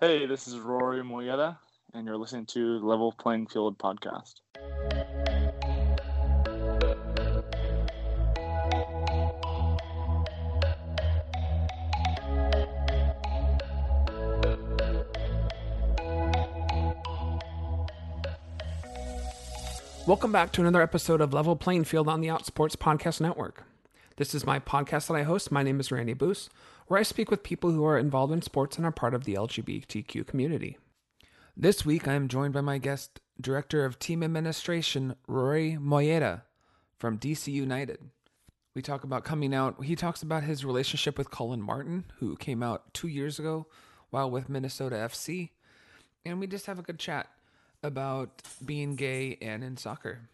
Hey, this is Rory Moyeda, and you're listening to Level Playing Field podcast. Welcome back to another episode of Level Playing Field on the Outsports Podcast Network. This is my podcast that I host. My name is Randy Boos, where I speak with people who are involved in sports and are part of the LGBTQ community. This week, I am joined by my guest, Director of Team Administration, Rory Moyeda from DC United. We talk about coming out. He talks about his relationship with Collin Martin, who came out two years ago while with Minnesota FC. And we just have a good chat about being gay and in soccer.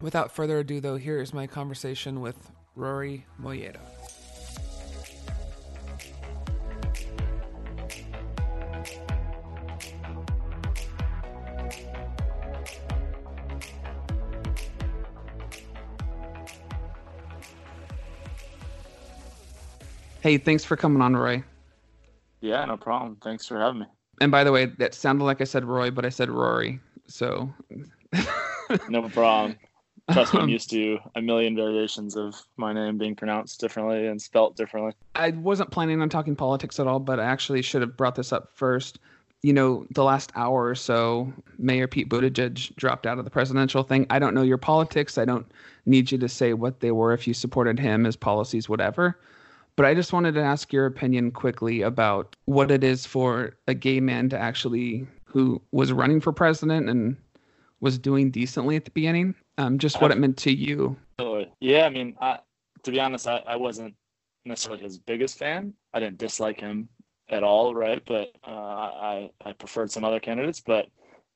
Without further ado, though, here is my conversation with Rory Moyeda. Hey, thanks for coming on, Roy. Yeah, no problem. Thanks for having me. And by the way, that sounded like I said Roy, but I said Rory. So no problem. Trust me, I'm used to a million variations of my name being pronounced differently and spelt differently. I wasn't planning on talking politics at all, but I actually should have brought this up first. You know, the last hour or so, Mayor Pete Buttigieg dropped out of the presidential thing. I don't know your politics. I don't need you to say what they were if you supported him, his policies, whatever. But I just wanted to ask your opinion quickly about what it is for a gay man to actually, who was running for president and was doing decently at the beginning, um, just what it meant to you. Yeah, I mean, I, to be honest, I, I wasn't necessarily his biggest fan. I didn't dislike him at all, right? But uh, I I preferred some other candidates. But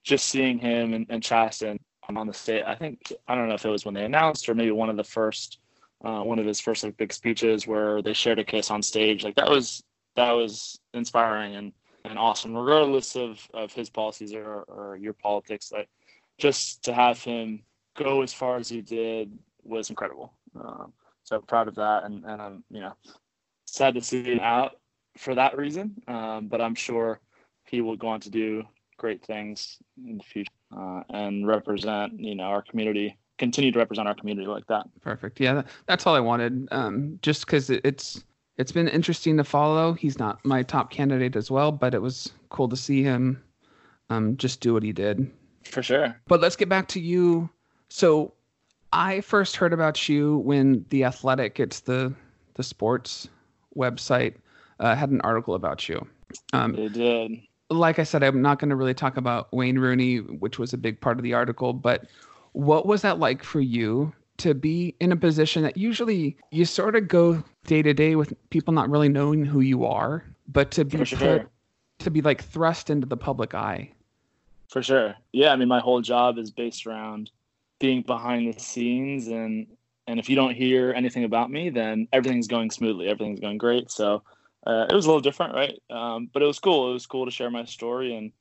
just seeing him and, and Chasten on the state, I think I don't know if it was when they announced or maybe one of the first uh, one of his first like big speeches where they shared a kiss on stage. Like that was that was inspiring and, and awesome, regardless of, of his policies or, or your politics. Like just to have him go as far as he did was incredible. Um, so proud of that, and and I'm you know sad to see him out for that reason. Um, but I'm sure he will go on to do great things in the future uh, and represent you know our community continue to represent our community like that. Perfect. Yeah, that's all I wanted. Um, just because it's it's been interesting to follow. He's not my top candidate as well, but it was cool to see him um, just do what he did. For sure. But let's get back to you. So I first heard about you when the Athletic, it's the the sports website, uh, had an article about you. Um, they did. Like I said, I'm not going to really talk about Wayne Rooney, which was a big part of the article, but what was that like for you to be in a position that usually you sort of go day to day with people not really knowing who you are, but to be sure. put, to be like thrust into the public eye? For sure. Yeah, I mean my whole job is based around being behind the scenes and and if you don't hear anything about me, then everything's going smoothly. Everything's going great. So uh, it was a little different, right? Um, but it was cool. It was cool to share my story, and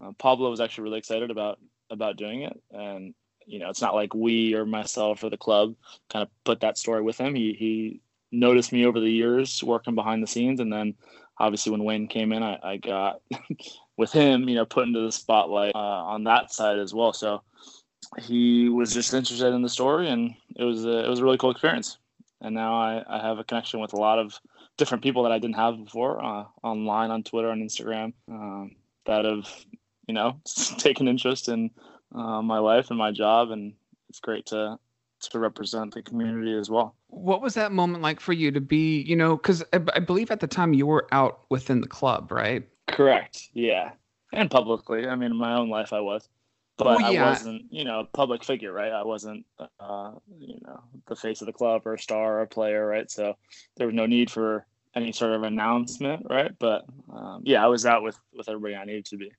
uh, Pablo was actually really excited about about doing it. And you know, it's not like we or myself or the club kind of put that story with him. He he noticed me over the years working behind the scenes, and then obviously when Wayne came in, I, I got with him, you know, put into the spotlight uh, on that side as well. So he was just interested in the story, and it was a, it was a really cool experience. And now I, I have a connection with a lot of different people that I didn't have before uh, online on Twitter and Instagram um, that have you know taken interest in uh, my life and my job, and it's great to to represent the community as well. What was that moment like for you to be, you know, because I, I, believe at the time you were out within the club, right? Correct. Yeah, and publicly. I mean, in my own life, I was, but yeah. I wasn't, you know, a public figure, right? I wasn't, uh, you know, the face of the club or a star or a player, right? So there was no need for any sort of announcement, right? But um, yeah, I was out with with everybody I needed to be.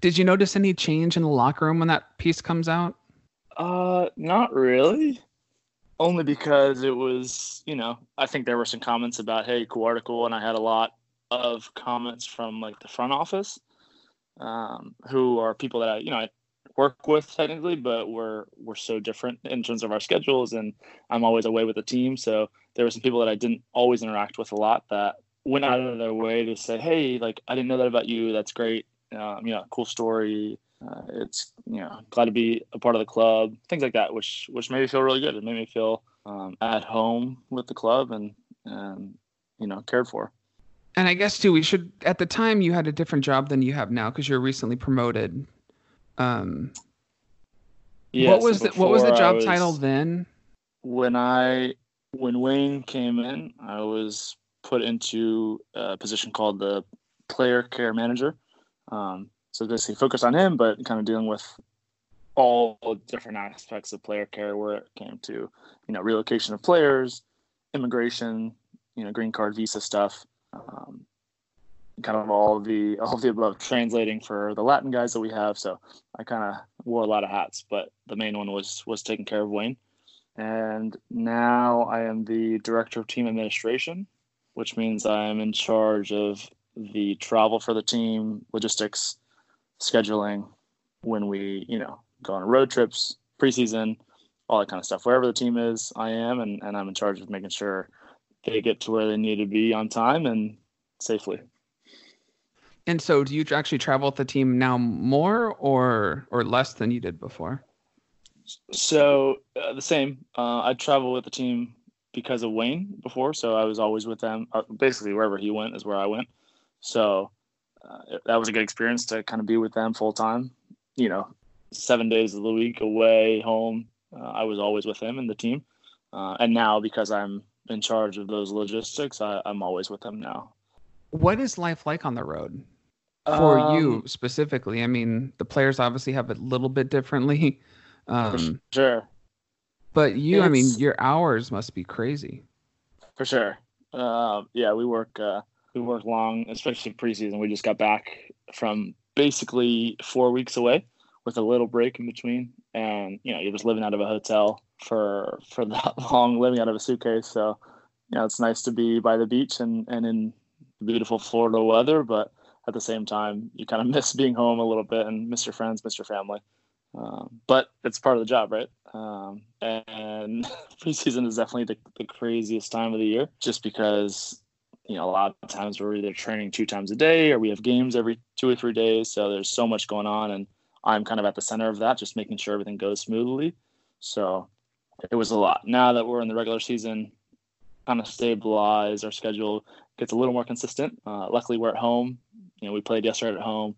Did you notice any change in the locker room when that piece comes out? Uh, not really. Only because it was, you know, I think there were some comments about, hey, cool article, and I had a lot of comments from like the front office, um, who are people that I, you know, I work with technically, but we're we're so different in terms of our schedules, and I'm always away with the team. So there were some people that I didn't always interact with a lot that went out of their way to say, "Hey, like I didn't know that about you. That's great. Um, you know, cool story. Uh, it's you know glad to be a part of the club. Things like that, which which made me feel really good. It made me feel um, at home with the club and and you know cared for. And I guess too, we should at the time you had a different job than you have now because you're recently promoted. Um, Yeah, what so was the, what was the job was- title then? when I when Wayne came in, I was put into a position called the player care manager. Um, so basically focused on him, but kind of dealing with all different aspects of player care where it came to, you know, relocation of players, immigration, you know, green card visa stuff, um, kind of all the all the above translating for the Latin guys that we have. So I kind of wore a lot of hats, but the main one was was taking care of Wayne and now I am the director of team administration, which means I am in charge of the travel for the team, logistics, scheduling, when we, you know, go on road trips, preseason, all that kind of stuff. Wherever the team is, I am, and, and I'm in charge of making sure they get to where they need to be on time and safely. And so, do you actually travel with the team now more or or less than you did before? So uh, the same. Uh, I traveled with the team because of Wayne before, so I was always with them. Uh, basically, wherever he went is where I went. So uh, that was a good experience to kind of be with them full time. You know, seven days of the week away, home. Uh, I was always with him and the team. Uh, and now, because I'm in charge of those logistics, I, I'm always with them now. What is life like on the road for Um, you specifically? I mean, the players obviously have it a little bit differently, um, sure. but you, I mean, your hours must be crazy. For sure. Uh, yeah, we work uh, we work long, especially preseason. We just got back from basically four weeks away with a little break in between, and you know you're just living out of a hotel for for that long, living out of a suitcase. So you know it's nice to be by the beach and and in beautiful Florida weather, but at the same time you kind of miss being home a little bit and miss your friends, miss your family. Um, but it's part of the job, right? Um, and preseason is definitely the, the craziest time of the year just because, you know, a lot of times we're either training two times a day or we have games every two or three days. So there's so much going on. And I'm kind of at the center of that, just making sure everything goes smoothly. So it was a lot. Now that we're in the regular season, kind of stabilize, our schedule gets a little more consistent. Uh, luckily, we're at home. You know, we played yesterday at home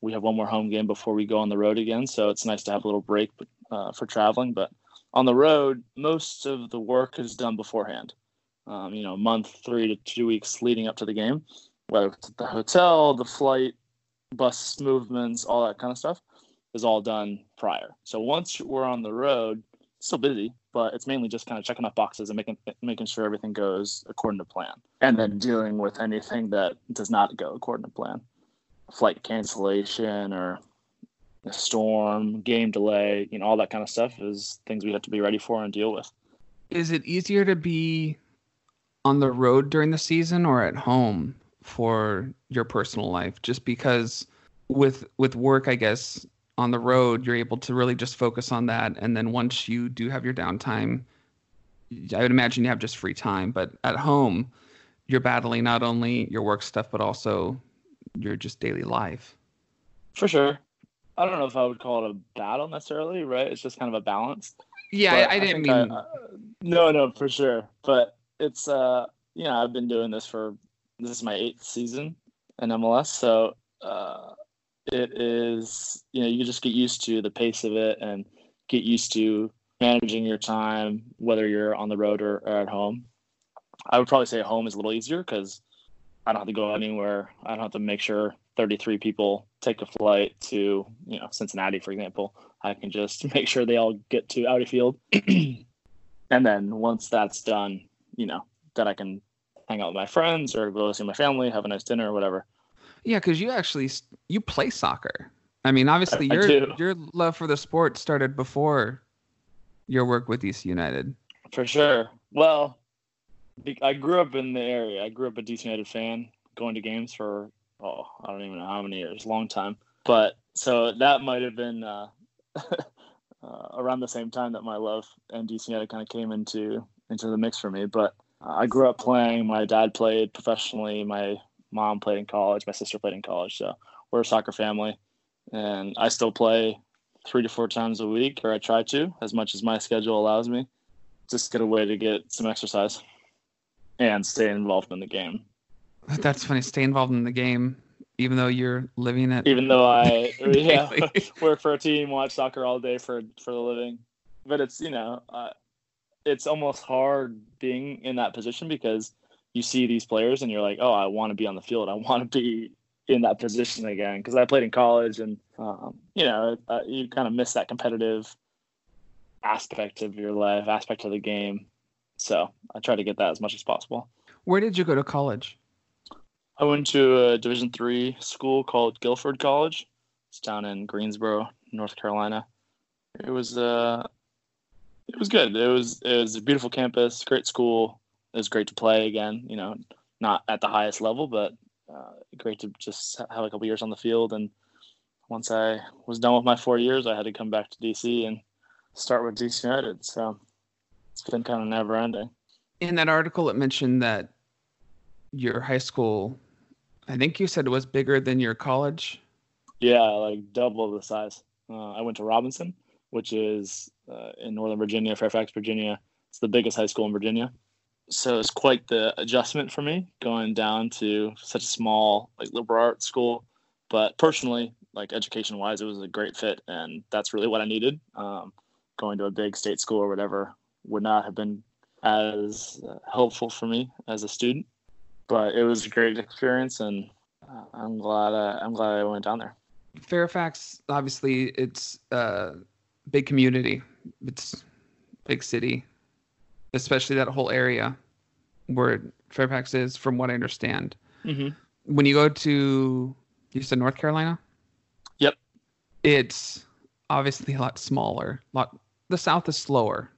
we have one more home game before we go on the road again. So it's nice to have a little break uh, for traveling. But on the road, most of the work is done beforehand. Um, you know, month, three to two weeks leading up to the game, whether it's the hotel, the flight, bus movements, all that kind of stuff is all done prior. So once we're on the road, still busy, but it's mainly just kind of checking off boxes and making making sure everything goes according to plan, and then dealing with anything that does not go according to plan flight cancellation or a storm, game delay, you know, all that kind of stuff is things we have to be ready for and deal with. Is it easier to be on the road during the season or at home for your personal life? Just because with with work, I guess on the road you're able to really just focus on that, and then once you do have your downtime, I would imagine you have just free time. But at home, you're battling not only your work stuff but also your just daily life. For sure. I don't know if I would call it a battle necessarily, right? It's just kind of a balance. Yeah, I, I didn't think mean. uh, no, no, for sure. But it's uh, you know, I've been doing this for this is my eighth season in MLS, so uh, it is you know you just get used to the pace of it and get used to managing your time, whether you're on the road or, or at home. I would probably say home is a little easier because I don't have to go anywhere. I don't have to make sure 33 people take a flight to, you know, Cincinnati, for example. I can just make sure they all get to Audi Field. and then once that's done, you know, then I can hang out with my friends or go see my family, have a nice dinner or whatever. Yeah, because you actually you play soccer. I mean, obviously I your do. your love for the sport started before your work with DC United. For sure. Well, I grew up in the area. I grew up a DC United fan, going to games for oh, I don't even know how many years, long time. But so that might have been uh, uh, around the same time that my love and DC United kind of came into into the mix for me. But I grew up playing. My dad played professionally. My mom played in college. My sister played in college. So we're a soccer family, and I still play three to four times a week, or I try to, as much as my schedule allows me. Just get a way to get some exercise and stay involved in the game. That's funny. Stay involved in the game, even though you're living it. Even though I yeah, work for a team, watch soccer all day for for the living, but it's you know, uh, it's almost hard being in that position because you see these players and you're like, oh, I want to be on the field. I want to be in that position again because I played in college and um, you know uh, you kind of miss that competitive aspect of your life, aspect of the game. So I try to get that as much as possible. Where did you go to college? I went to a Division three school called Guilford College. It's down in Greensboro, North Carolina. It was uh, it was good. It was it was a beautiful campus, great school. It was great to play again. You know, not at the highest level, but uh, great to just have a couple years on the field. And once I was done with my four years, I had to come back to DC and start with DC United. So it's been kind of never ending. In that article, it mentioned that your high school, I think you said it was bigger than your college. Yeah, like double the size. Uh, I went to Robinson, which is uh, in Northern Virginia, Fairfax, Virginia. It's the biggest high school in Virginia. So it's quite the adjustment for me going down to such a small, like liberal arts school. But personally, like education wise, it was a great fit, and that's really what I needed. Um, going to a big state school or whatever would not have been as uh, helpful for me as a student. But it was a great experience, and uh, I'm glad uh, I'm glad I went down there. Fairfax, obviously, it's a big community. It's big city, especially that whole area where Fairfax is, from what I understand. Mm-hmm. When you go to, you said North Carolina. Yep. It's obviously a lot smaller. A lot. The South is slower.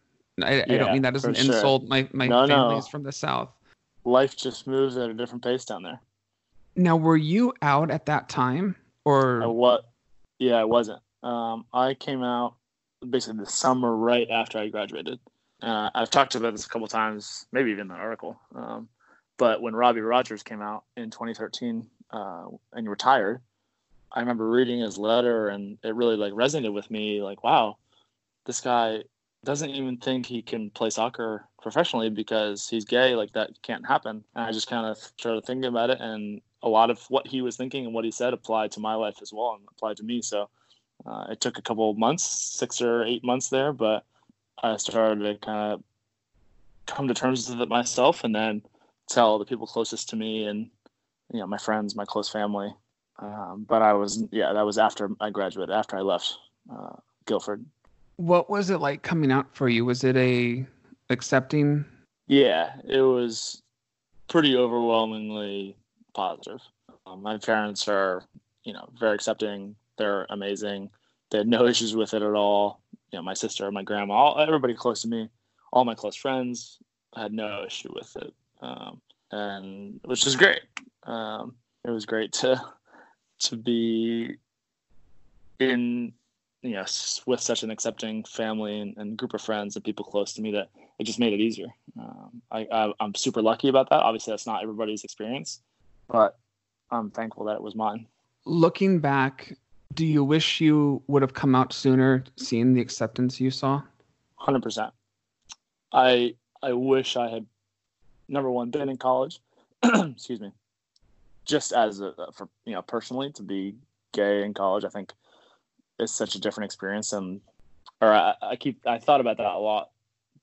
I, Yeah, I don't mean that as an sure. insult. My my No, no. family's from the South. Life just moves at a different pace down there. Now, were you out at that time, or what? Yeah, I wasn't. Um, I came out basically the summer right after I graduated. Uh, I've talked about this a couple times, maybe even the article. Um, but when Robbie Rogers came out in 2013 uh, and retired, I remember reading his letter and it really like resonated with me. Like, wow, this guy doesn't even think he can play soccer professionally because he's gay. Like that can't happen. And I just kind of started thinking about it, and a lot of what he was thinking and what he said applied to my life as well and applied to me. So uh, it took a couple of months, six or eight months there, but I started to kind of come to terms with it myself, and then tell the people closest to me and you know my friends, my close family. Um, but I was yeah, that was after I graduated, after I left uh, Guilford. what was it like coming out for you? Was it a accepting? Yeah, it was pretty overwhelmingly positive. Um, my parents are, you know, very accepting. They're amazing. They had no issues with it at all. You know, my sister, my grandma, all, everybody close to me, all my close friends had no issue with it, um, and which is great. Um, it was great to to be in you know with such an accepting family and, and group of friends and people close to me that it just made it easier. Um, I, I I'm super lucky about that. Obviously, that's not everybody's experience, but I'm thankful that it was mine. Looking back, do you wish you would have come out sooner, seeing the acceptance you saw? Hundred percent. I I wish I had number one been in college. excuse me. Just as a for you know personally to be gay in college, I think it's such a different experience, and or I, I keep I thought about that a lot.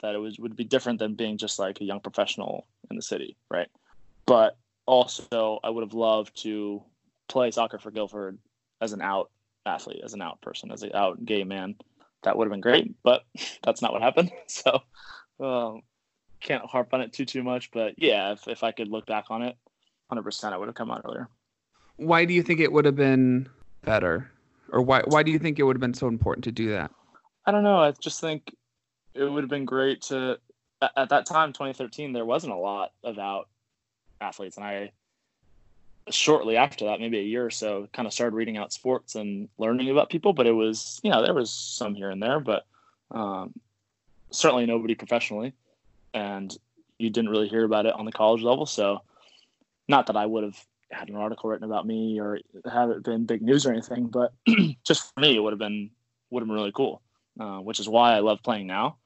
That it was would be different than being just like a young professional in the city, right? But also, I would have loved to play soccer for Guilford as an out athlete, as an out person, as an out gay man. That would have been great, but that's not what happened. So, um, can't harp on it too too much. But yeah, if, if I could look back on it, hundred percent, I would have come out earlier. Why do you think it would have been better, or why why do you think it would have been so important to do that? I don't know. I just think it would have been great to at, at that time, 2013. There wasn't a lot of out athletes, and I shortly after that, maybe a year or so, kind of started reading Outsports and learning about people. But it was, you know, there was some here and there, but um, certainly nobody professionally. And you didn't really hear about it on the college level. So, not that I would have had an article written about me or have it been big news or anything, but just for me, it would have been would have been really cool. Uh, which is why I love playing now,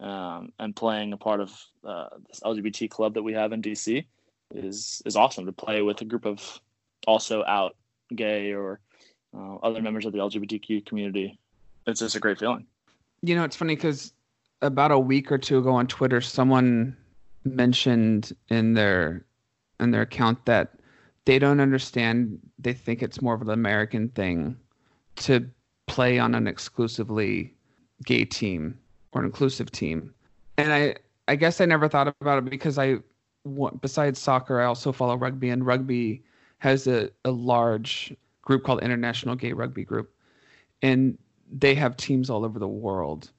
um, and playing a part of uh, this LGBT club that we have in DC is is awesome to play with a group of also out gay or uh, other members of the LGBTQ community. It's just a great feeling. You know, it's funny because about a week or two ago on Twitter, someone mentioned in their in their account that they don't understand. They think it's more of an American thing to play on an exclusively gay team or an inclusive team. And I I guess I never thought about it because I besides soccer, I also follow rugby, and rugby has a, a large group called International Gay Rugby Group, and they have teams all over the world.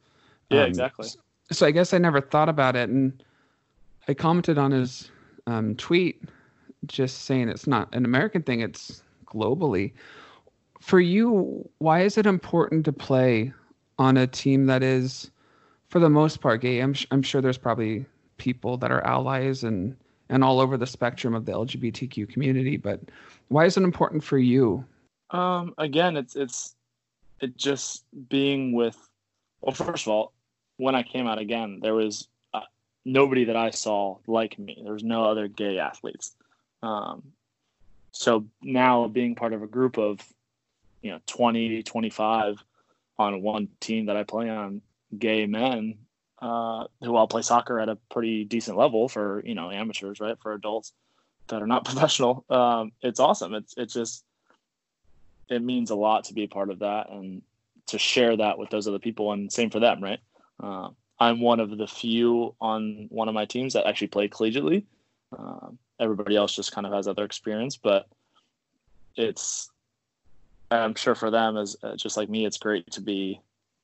Yeah, um, exactly. So, so, I guess I never thought about it, and I commented on his um, tweet, just saying it's not an American thing; it's globally. For you, why is it important to play on a team that is, for the most part, gay? I'm I'm sure there's probably people that are allies and and all over the spectrum of the LGBTQ community. But why is it important for you? Um, again, it's it's it just being with. Well, first of all, when I came out again, there was uh, nobody that I saw like me. There was no other gay athletes. Um, so now being part of a group of, you know, 20, 25 on one team that I play on, gay men uh, who all play soccer at a pretty decent level for you know amateurs, right? For adults that are not professional, um, it's awesome. It's it's just it means a lot to be a part of that and to share that with those other people, and same for them, right? Uh, I'm one of the few on one of my teams that actually play collegiately. Uh, everybody else just kind of has other experience, but it's I'm sure for them as uh, just like me, it's great to be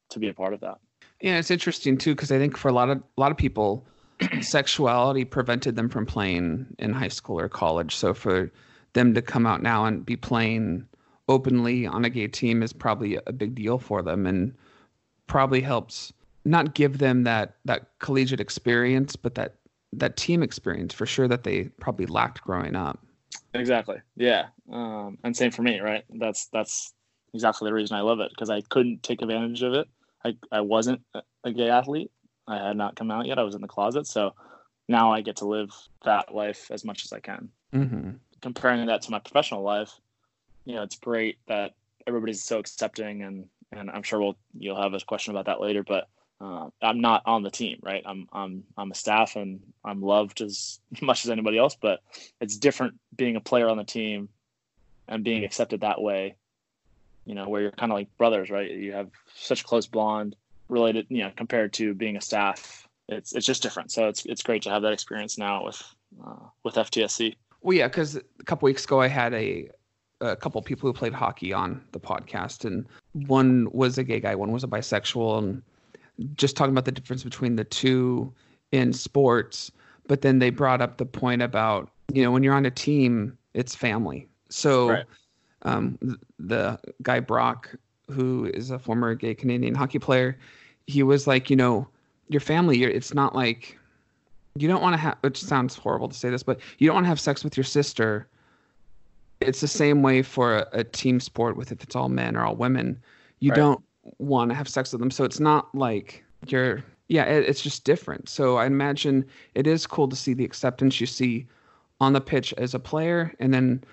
to be a part of that. Yeah, it's interesting too because I think for a lot of a lot of people, sexuality prevented them from playing in high school or college. So for them to come out now and be playing openly on a gay team is probably a big deal for them and probably helps not give them that that collegiate experience, but that that team experience for sure that they probably lacked growing up. Exactly. Yeah. Um, and same for me, right? That's that's exactly the reason I love it because I couldn't take advantage of it I, I wasn't a gay athlete. I had not come out yet. I was in the closet. So now I get to live that life as much as I can. Mm-hmm. Comparing that to my professional life, you know, it's great that everybody's so accepting and, and I'm sure we'll, you'll have a question about that later, but uh, I'm not on the team, right? I'm, I'm, I'm a staff and I'm loved as much as anybody else, but it's different being a player on the team and being accepted that way you know, where you're kind of like brothers, right? You have such close bond related, you know, compared to being a staff. It's it's just different. So it's it's great to have that experience now with uh, with FTSC. Well, yeah, because a couple weeks ago I had a a couple people who played hockey on the podcast, and one was a gay guy, one was a bisexual, and just talking about the difference between the two in sports. But then they brought up the point about you know when you're on a team, it's family. So right um, the guy Brock, who is a former gay Canadian hockey player, he was like, you know, your family, it's not like you don't want to have, which sounds horrible to say this, but you don't want to have sex with your sister. It's the same way for a, a team sport with if it's all men or all women. You right. don't want to have sex with them. So it's not like you're, yeah, it, it's just different. So I imagine it is cool to see the acceptance you see on the pitch as a player and then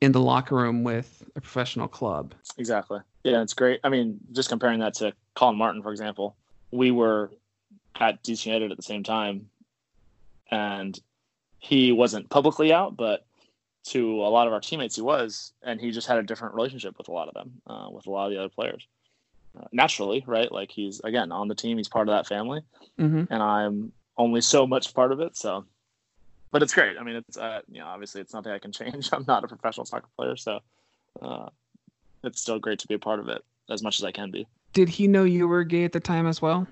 in the locker room with a professional club. Exactly. Yeah, it's great. I mean, just comparing that to Collin Martin, for example, we were at DC United at the same time, and he wasn't publicly out, but to a lot of our teammates, he was, and he just had a different relationship with a lot of them, uh, with a lot of the other players. Uh, naturally, right? Like he's again on the team, he's part of that family, mm-hmm. and I'm only so much part of it. So but it's great. I mean, it's uh, you know, obviously it's nothing I can change. I'm not a professional soccer player, so uh, it's still great to be a part of it as much as I can be. Did he know you were gay at the time as well?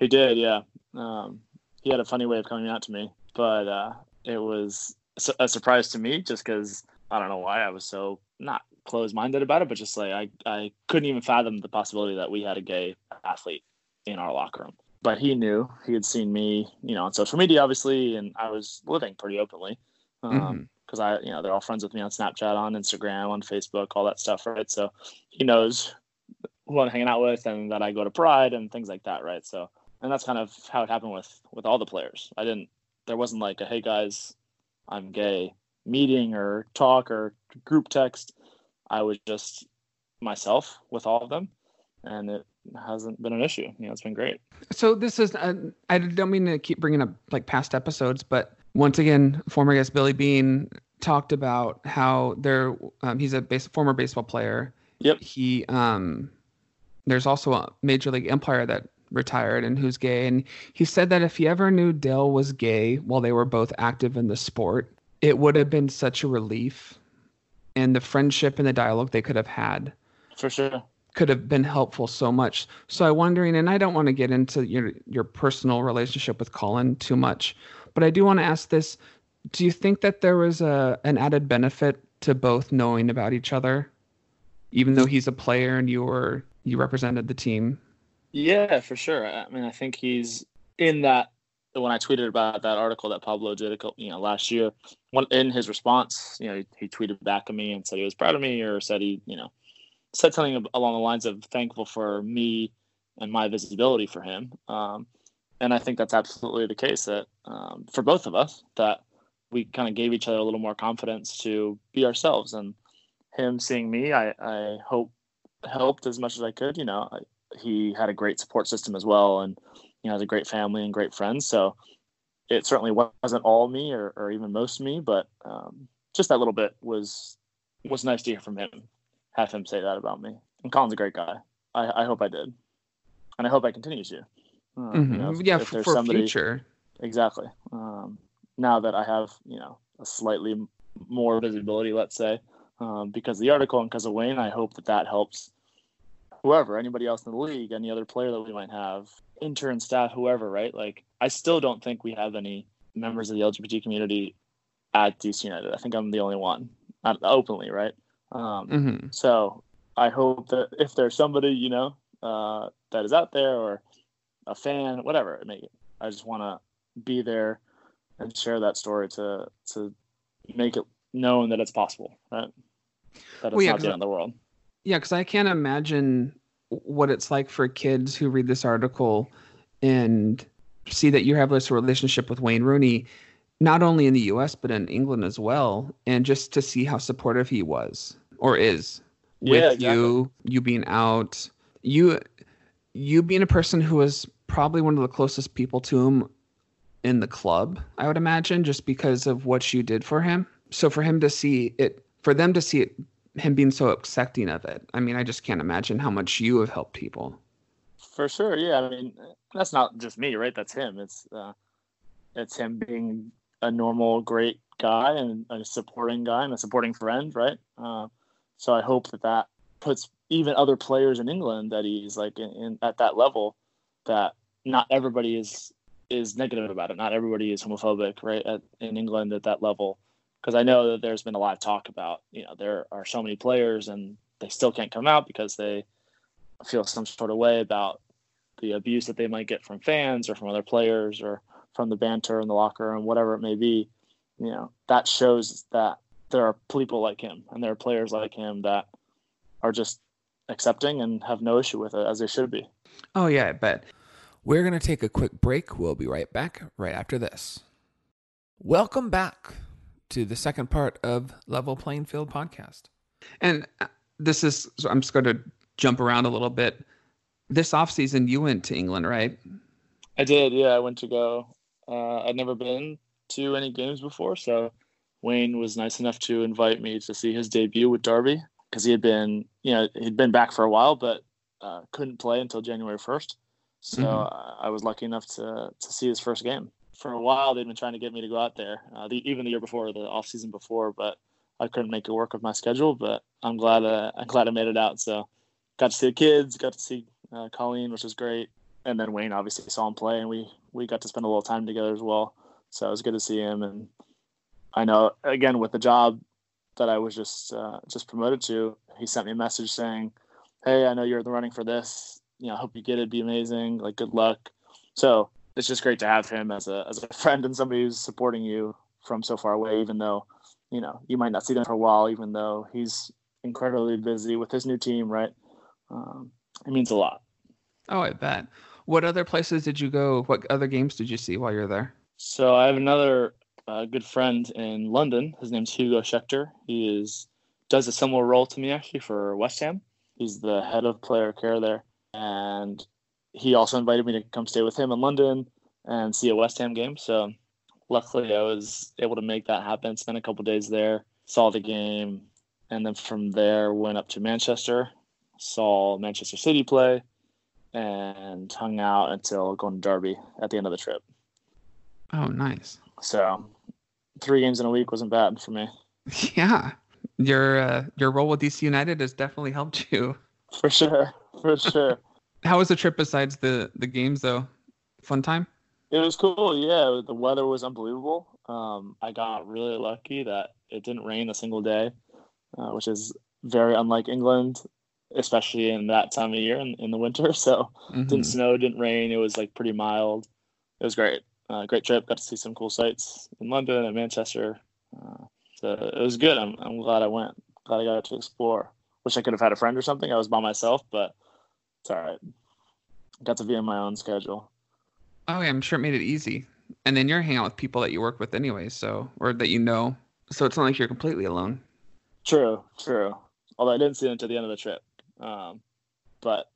He did, yeah. Um, he had a funny way of coming out to me, but uh, it was a surprise to me just because I don't know why I was so not closed-minded about it, but just like I, I couldn't even fathom the possibility that we had a gay athlete in our locker room. But he knew he had seen me, you know, on social media, obviously, and I was living pretty openly because um, mm-hmm. I, you know, they're all friends with me on Snapchat, on Instagram, on Facebook, all that stuff, right? So he knows who I'm hanging out with and that I go to Pride and things like that, right? So, and that's kind of how it happened with with all the players. I didn't, there wasn't like a hey guys, I'm gay meeting or talk or group text. I was just myself with all of them, and it hasn't been an issue. You know, it's been great. So this is uh, I don't mean to keep bringing up like past episodes, but once again, former guest Billy Bean talked about how there um, he's a base, former baseball player. Yep. He um there's also a major league umpire that retired and who's gay and he said that if he ever knew Dale was gay while they were both active in the sport, it would have been such a relief and the friendship and the dialogue they could have had. For sure could have been helpful so much. So I'm wondering, and I don't want to get into your your personal relationship with Collin too much, but I do want to ask this: Do you think that there was a an added benefit to both knowing about each other, even though he's a player and you were you represented the team? Yeah, for sure. I mean, I think he's in that. When I tweeted about that article that Pablo did, you know, last year, in his response, you know, he, he tweeted back at me and said he was proud of me, or said he, you know, said something along the lines of thankful for me and my visibility for him. Um, and I think that's absolutely the case that um, for both of us that we kind of gave each other a little more confidence to be ourselves. And him seeing me, I, I hope helped as much as I could. You know, I, he had a great support system as well, and you know, has a great family and great friends. So it certainly wasn't all me or, or even most me, but um, just that little bit was was nice to hear from him have him say that about me. And Collin's a great guy. I, I hope I did, and I hope I continue to. Uh, mm-hmm. you know, yeah, if for, for somebody, future. Exactly. Um, now that I have, you know, a slightly more visibility, let's say, um, because of the article and because of Wayne, I hope that that helps whoever, anybody else in the league, any other player that we might have, intern staff, whoever, right? Like, I still don't think we have any members of the LGBT community at DC United. I think I'm the only one, not openly, right? Um, mm-hmm. So I hope that if there's somebody you know uh, that is out there or a fan, whatever it may be, I just want to be there and share that story to to make it known that it's possible, right? That it's well, yeah, not the end of the world. Yeah, because I can't imagine what it's like for kids who read this article and see that you have this relationship with Wayne Rooney, not only in the U.S. but in England as well, and just to see how supportive he was or is with yeah, exactly. you you being out. You you being a person who is probably one of the closest people to him in the club i would imagine just because of what you did for him. So for him to see it for them to see it him being so accepting of it i mean i just can't imagine how much you have helped people. For sure yeah i mean that's not just me right? That's him. It's uh it's him being a normal great guy and a supporting guy and a supporting friend right? Uh, so I hope that that puts even other players in England that he's like in, in, at that level that not everybody is is negative about it. Not everybody is homophobic, right? At, in England at that level, because I know that there's been a lot of talk about you know there are so many players and they still can't come out because they feel some sort of way about the abuse that they might get from fans or from other players or from the banter in the locker room, whatever it may be. You know that shows that there are people like him and there are players like him that are just accepting and have no issue with it as they should be. Oh yeah, I bet. We're going to take a quick break. We'll be right back right after this. Welcome back to the second part of Level Playing Field podcast. And uh, this is so I'm just going to jump around a little bit. This off season, you went to England, right? I did. Yeah, I went to go. Uh, I'd never been to any games before, so Wayne was nice enough to invite me to see his debut with Derby because he had been, you know, he'd been back for a while, but uh, couldn't play until January 1st. So mm-hmm. Uh, I was lucky enough to to see his first game. For a while, they'd been trying to get me to go out there, uh, the, even the year before, the off season before, but I couldn't make it work with my schedule. But I'm glad uh, I'm glad I made it out. So got to see the kids, got to see uh, Coleen, which was great, and then Wayne obviously saw him play, and we we got to spend a little time together as well. So it was good to see him and I know again with the job that I was just uh, just promoted to, he sent me a message saying, "Hey, I know you're in the running for this. You know, I hope you get it. Be amazing. Like, good luck." So it's just great to have him as a as a friend and somebody who's supporting you from so far away, even though you know you might not see them for a while, even though he's incredibly busy with his new team. Right? Um, it means a lot. Oh, I bet. What other places did you go? What other games did you see while you're there? So I have another uh, good friend in London. His name's Hugo Schechter. He is does a similar role to me actually for West Ham. He's the head of player care there, and he also invited me to come stay with him in London and see a West Ham game. So luckily, I was able to make that happen. Spent a couple days there, saw the game, and then from there went up to Manchester, saw Manchester City play, and hung out until going to Derby at the end of the trip. Oh, nice. So three games in a week wasn't bad for me. Yeah, your uh, your role with DC United has definitely helped you. For sure, for sure. How was the trip besides the the games though? Fun time? It was cool. Yeah, the weather was unbelievable. Um, I got really lucky that it didn't rain a single day, uh, which is very unlike England, especially in that time of year in, in the winter. So Mhm. didn't snow, didn't rain. It was like pretty mild. It was great. Uh, great trip. Got to see some cool sights in London and Manchester. Uh, so it was good. I'm, I'm glad I went. Glad I got to explore. Wish I could have had a friend or something. I was by myself, but it's all right. Got to be on my own schedule. Oh yeah, I'm sure it made it easy. And then you're hanging out with people that you work with anyway, so or that you know. So it's not like you're completely alone. True, true. Although I didn't see him until the end of the trip. Um, but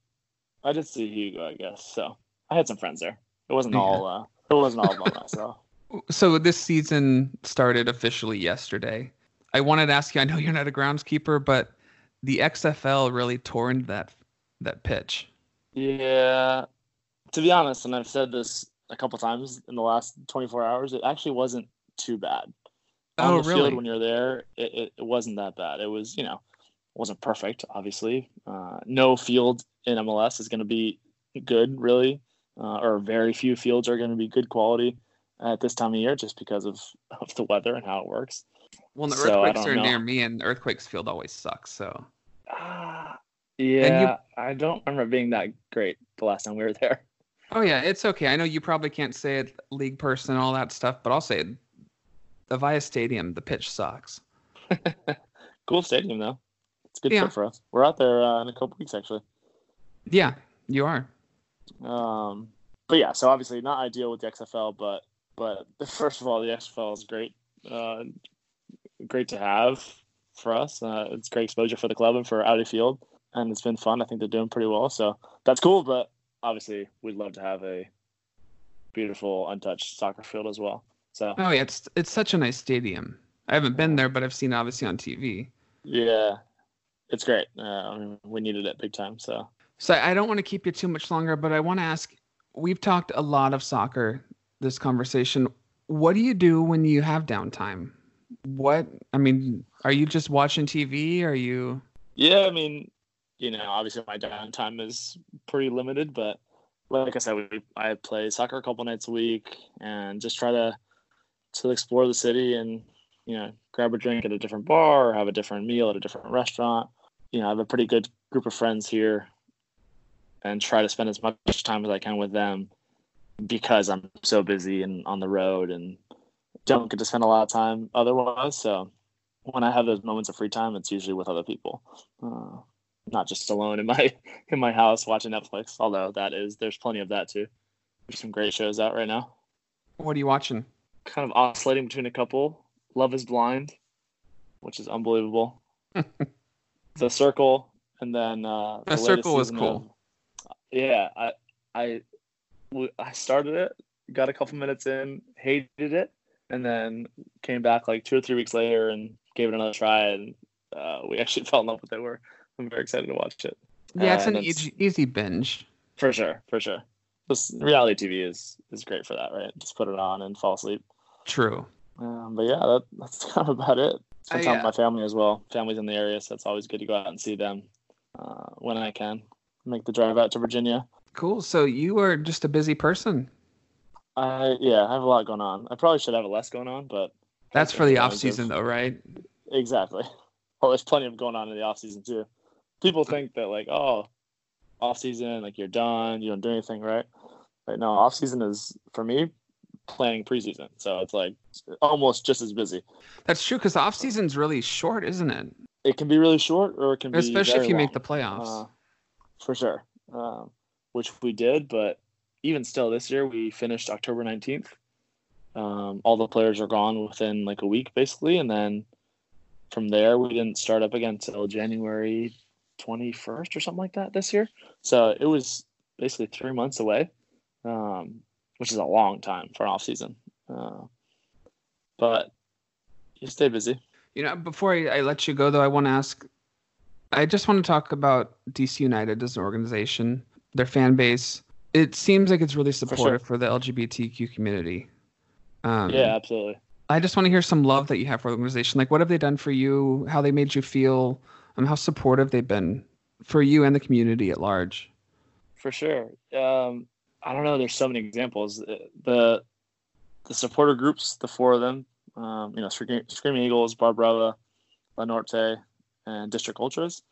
I did see Hugo, I guess. So I had some friends there. It wasn't Yeah. all. Uh, it wasn't all about myself. So this season started officially yesterday. I wanted to ask you. I know you're not a groundskeeper, but the XFL really tore into that that pitch. Yeah, to be honest, and I've said this a couple times in the last 24 hours, it actually wasn't too bad. On Oh, the really? field when you're there, it, it, it wasn't that bad. It was, you know, wasn't perfect, obviously. Uh, no field in MLS is going to be good, really, uh, or very few fields are going to be good quality at this time of year just because of, of the weather and how it works. Well, the So, earthquakes are know. near me, and earthquakes field always sucks. So Ah, yeah, I don't remember being that great the last time we were there. Oh yeah, it's okay. I know you probably can't say it, league person, all that stuff, but I'll say it. The Avaya Stadium, the pitch sucks. Cool stadium though. It's a good Yeah. trip for us. We're out there uh, in a couple weeks actually. Yeah, you are. Um, but yeah, so obviously not ideal with the XFL, but but first of all, the XFL is great. Uh, great to have for us. Uh, it's great exposure for the club and for Audi Field, and it's been fun. I think they're doing pretty well, so that's cool. But obviously, we'd love to have a beautiful untouched soccer field as well. So Oh yeah, it's it's such a nice stadium. I haven't been there, but I've seen obviously on TV. yeah, it's great. Uh, I mean, we needed it big time. So So I don't want to keep you too much longer, but I want to ask. We've talked a lot of soccer this conversation. What do you do when you have downtime? What I mean, are you just watching TV? Are you? Yeah, I mean, you know, obviously my downtime is pretty limited, but like I said, we, I play soccer a couple nights a week and just try to to explore the city and you know grab a drink at a different bar or have a different meal at a different restaurant. You know, I have a pretty good group of friends here, and try to spend as much time as I can with them because I'm so busy and on the road and don't get to spend a lot of time otherwise. So when I have those moments of free time, it's usually with other people, uh, not just alone in my in my house watching Netflix. Although that is, there's plenty of that too. There's some great shows out right now. What are you watching? Kind of oscillating between a couple. Love Is Blind, which is unbelievable. the Circle, and then uh, The latest Circle was cool. Of- I I started it, got a couple minutes in, hated it, and then came back like two or three weeks later and gave it another try, and uh, we actually fell in love with it. We're I'm very excited to watch it. Yeah, it's an easy, easy binge. for sure, for sure. This reality TV is is great for that, right? Just put it on and fall asleep. True. Um, but yeah, that, that's kind of about it. Spend I, time uh, with my family as well. Family's in the area, so it's always good to go out and see them uh, when I can. Make the drive out to Virginia. Cool. So you are just a busy person. I yeah, I have a lot going on. I probably should have less going on, but That's for the off season, though, right? exactly. Well, there's plenty of going on in the off season too. People think that like, oh, off season, like you're done, you don't do anything, right? Right now, off season is for me planning preseason, so it's like almost just as busy. That's true because off season's really short, isn't it? It can be really short, or it can be Especially if you very make the playoffs. Uh, for sure, um, which we did. But even still, this year we finished October nineteenth. Um, all the players are gone within like a week, basically, and then from there we didn't start up again until January twenty first or something like that this year. So it was basically three months away, um, which is a long time for an off season. Uh, but you stay busy. You know, before I, I let you go, though, I want to ask. I just want to talk about DC United as an organization, their fan base. It seems like it's really supportive for, the LGBTQ community. Um, Yeah, absolutely. I just want to hear some love that you have for the organization. Like, what have they done for you? How they made you feel? Um, how supportive they've been for you and the community at large. For sure. Um, I don't know. There's so many examples. Uh, The the supporter groups, the four of them, um, you know, Screaming, Screaming Eagles, Barra Brava, La Norte, and District Ultras.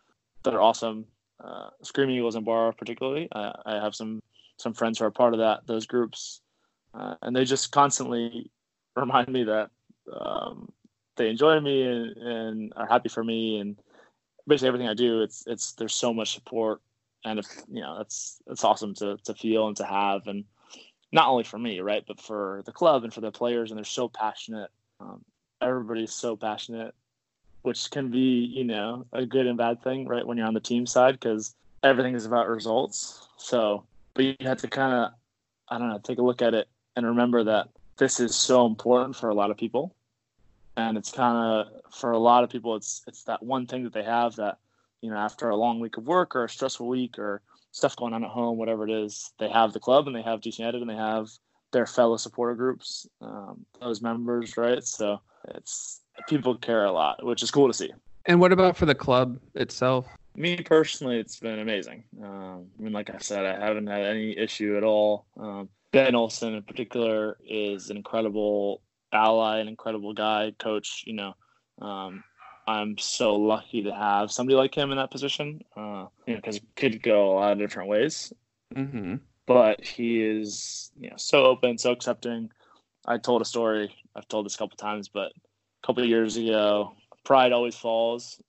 that are awesome. Uh, Screaming Eagles and Bar, particularly. I, I have some some friends who are part of that those groups, uh, and they just constantly remind me that um, they enjoy me and, and are happy for me and basically everything I do. It's it's there's so much support and if you know that's that's awesome to to feel and to have and not only for me right but for the club and for the players and they're so passionate um, everybody's so passionate which can be you know a good and bad thing right when you're on the team side because everything is about results so but you have to kind of i don't know take a look at it and remember that this is so important for a lot of people and it's kind of for a lot of people it's it's that one thing that they have that you know, after a long week of work or a stressful week or stuff going on at home, whatever it is, they have the club and they have DC United and they have their fellow supporter groups, um, those members, right? So it's people care a lot, which is cool to see. And what about for the club itself? Me personally, it's been amazing. Um, I mean, like I said, I haven't had any issue at all. Um, ben Olsen, in particular, is an incredible ally, an incredible guy, coach. You know, um, I'm so lucky to have somebody like him in that position. Uh, you know, because it could go a lot of different ways. Mm-hmm. But he is, you know, so open, so accepting. I told a story. I've told this a couple times, but couple of years ago, Pride always falls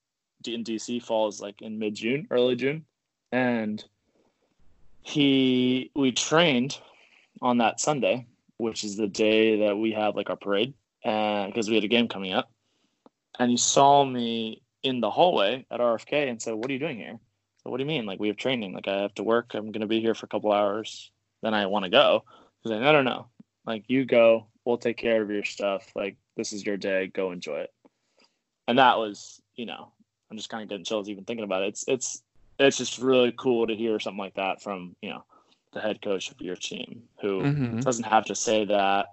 in DC falls like in mid June, early June, and he we trained on that Sunday, which is the day that we have like our parade, because we had a game coming up and he saw me in the hallway at RFK and said, "What are you doing here?" So, what do you mean? Like we have training. Like I have to work. I'm to be here for a couple hours. Then I want to go. He's like, "No, no, no. Like you go. We'll take care of your stuff. Like this is your day. Go enjoy it." And that was, you know, I'm just kind of getting chills even thinking about it. It's it's it's just really cool to hear something like that from you know the head coach of your team who Mhm. doesn't have to say that.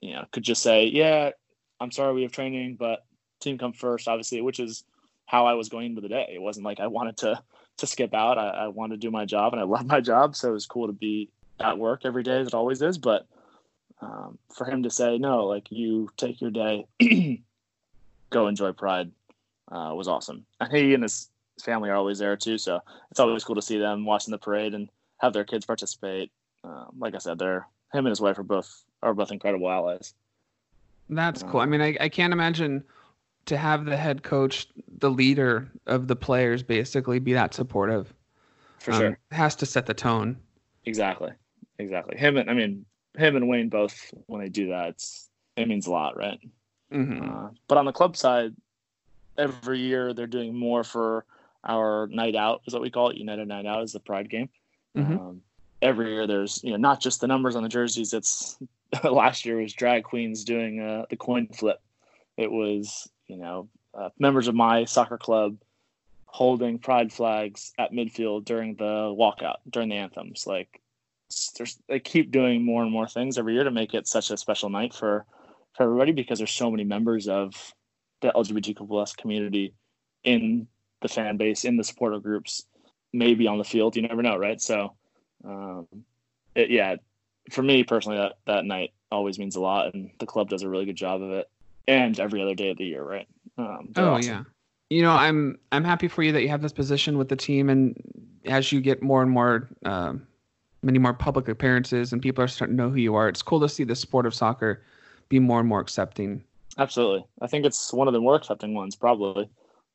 You know, could just say, "Yeah, I'm sorry we have training, but team come first, obviously, which is how I was going into the day. It wasn't like I wanted to to skip out. I, I wanted to do my job, and I love my job, so it was cool to be at work every day, as it always is. But um, for him to say no, like you take your day, go enjoy Pride, uh, was awesome. And he and his family are always there too, so it's always cool to see them watching the parade and have their kids participate. Um, like I said, they're him and his wife are both are both incredible allies. That's cool. I mean, I, I can't imagine to have the head coach, the leader of the players, basically be that supportive. For Um, sure. has to set the tone. Exactly. Exactly. Him and I mean him and Wayne both when they do that, it's it means a lot, right? hmm Uh, but on the club side, every year they're doing more for our night out, is what we call it. United Night Out is the Pride game. Mhm. Um, every year there's you know not just the numbers on the jerseys. It's last year was drag queens doing uh, the coin flip. It was you know uh, members of my soccer club holding pride flags at midfield during the walkout during the anthems. Like there's they keep doing more and more things every year to make it such a special night for for everybody because there's so many members of the LGBTQ plus community in the fan base, in the supporter groups, maybe on the field. You never know, right? So, um, it, yeah, for me personally, that that night always means a lot, and the club does a really good job of it, and every other day of the year, right? Um, Oh awesome. yeah. You know, I'm I'm happy for you that you have this position with the team, and as you get more and more um, many more public appearances and people are starting to know who you are. It's cool to see the sport of soccer be more and more accepting. Absolutely. I think it's one of the more accepting ones, probably.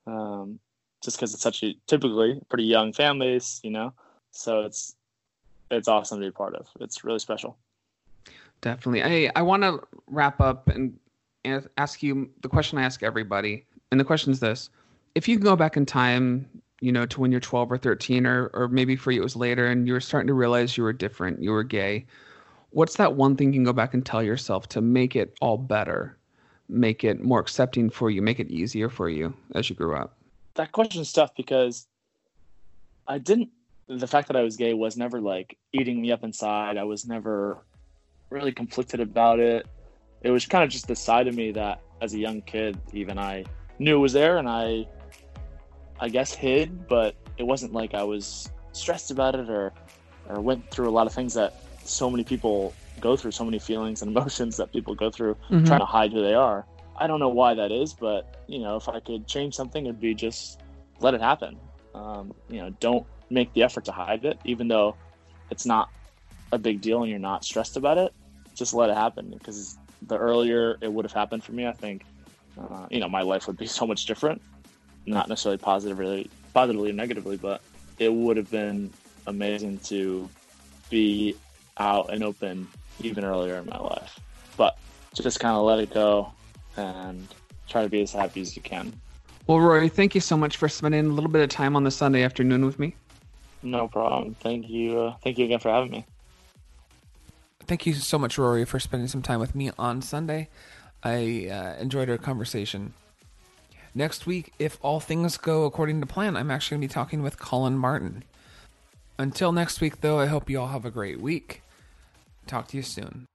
Um, just because it's such a typically pretty young families, you know, so it's it's awesome to be part of. It's really special. Definitely. I I want to wrap up and ask you the question I ask everybody, and the question is this: If you can go back in time, you know, to when you're 12 or 13, or or maybe for you it was later, and you were starting to realize you were different, you were gay. What's that one thing you can go back and tell yourself to make it all better, make it more accepting for you, make it easier for you as you grew up? that question is tough because I didn't. The fact that I was gay was never like eating me up inside. I was never really conflicted about it. It was kind of just the side of me that, as a young kid, even I knew was there, and I, I guess, hid. But it wasn't like I was stressed about it or, or went through a lot of things that so many people go through, so many feelings and emotions that people go through mm-hmm. trying to hide who they are. I don't know why that is, but you know, if I could change something, it'd be just let it happen. Um, you know, don't make the effort to hide it, even though it's not a big deal and you're not stressed about it. Just let it happen because the earlier it would have happened for me, I think, uh, you know, my life would be so much different. Not necessarily positively, positively or negatively, but it would have been amazing to be out and open even earlier in my life. But just kind of let it go and try to be as happy as you can. Well, Rory, thank you so much for spending a little bit of time on the Sunday afternoon with me. No problem. Thank you. Uh, thank you again for having me. Thank you so much, Rory, for spending some time with me on Sunday. I uh, enjoyed our conversation. Next week, if all things go according to plan, I'm actually going to be talking with Collin Martin. Until next week, though, I hope you all have a great week. Talk to you soon.